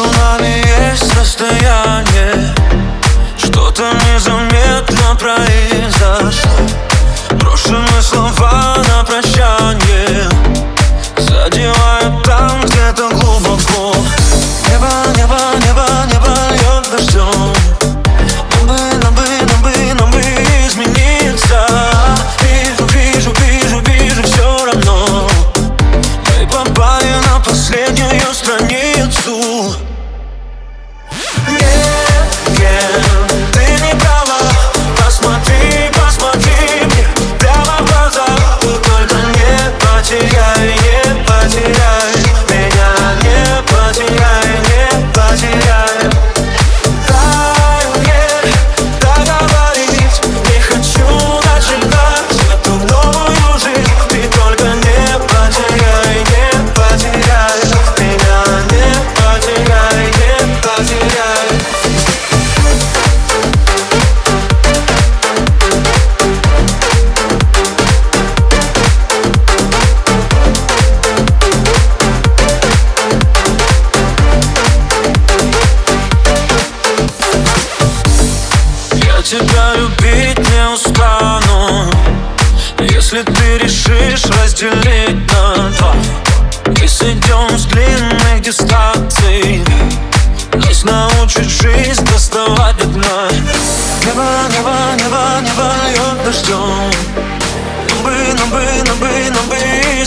нами есть расстояние. Что-то незаметно произошло. Брошены слова на прощание. Задевают там где-то глубоко. Небо, небо, небо, небо льет дождем. Нам бы, нам бы, нам бы, нам бы измениться. Вижу, вижу, вижу, вижу все равно. Мы попали на последнюю тебя любить не устану. Если ты решишь разделить на два Мы сойдем с длинных дистанций Нас научит жизнь доставать до дна. Небо, небо, небо, небо льет дождем Нам бы, нам бы, нам бы, нам бы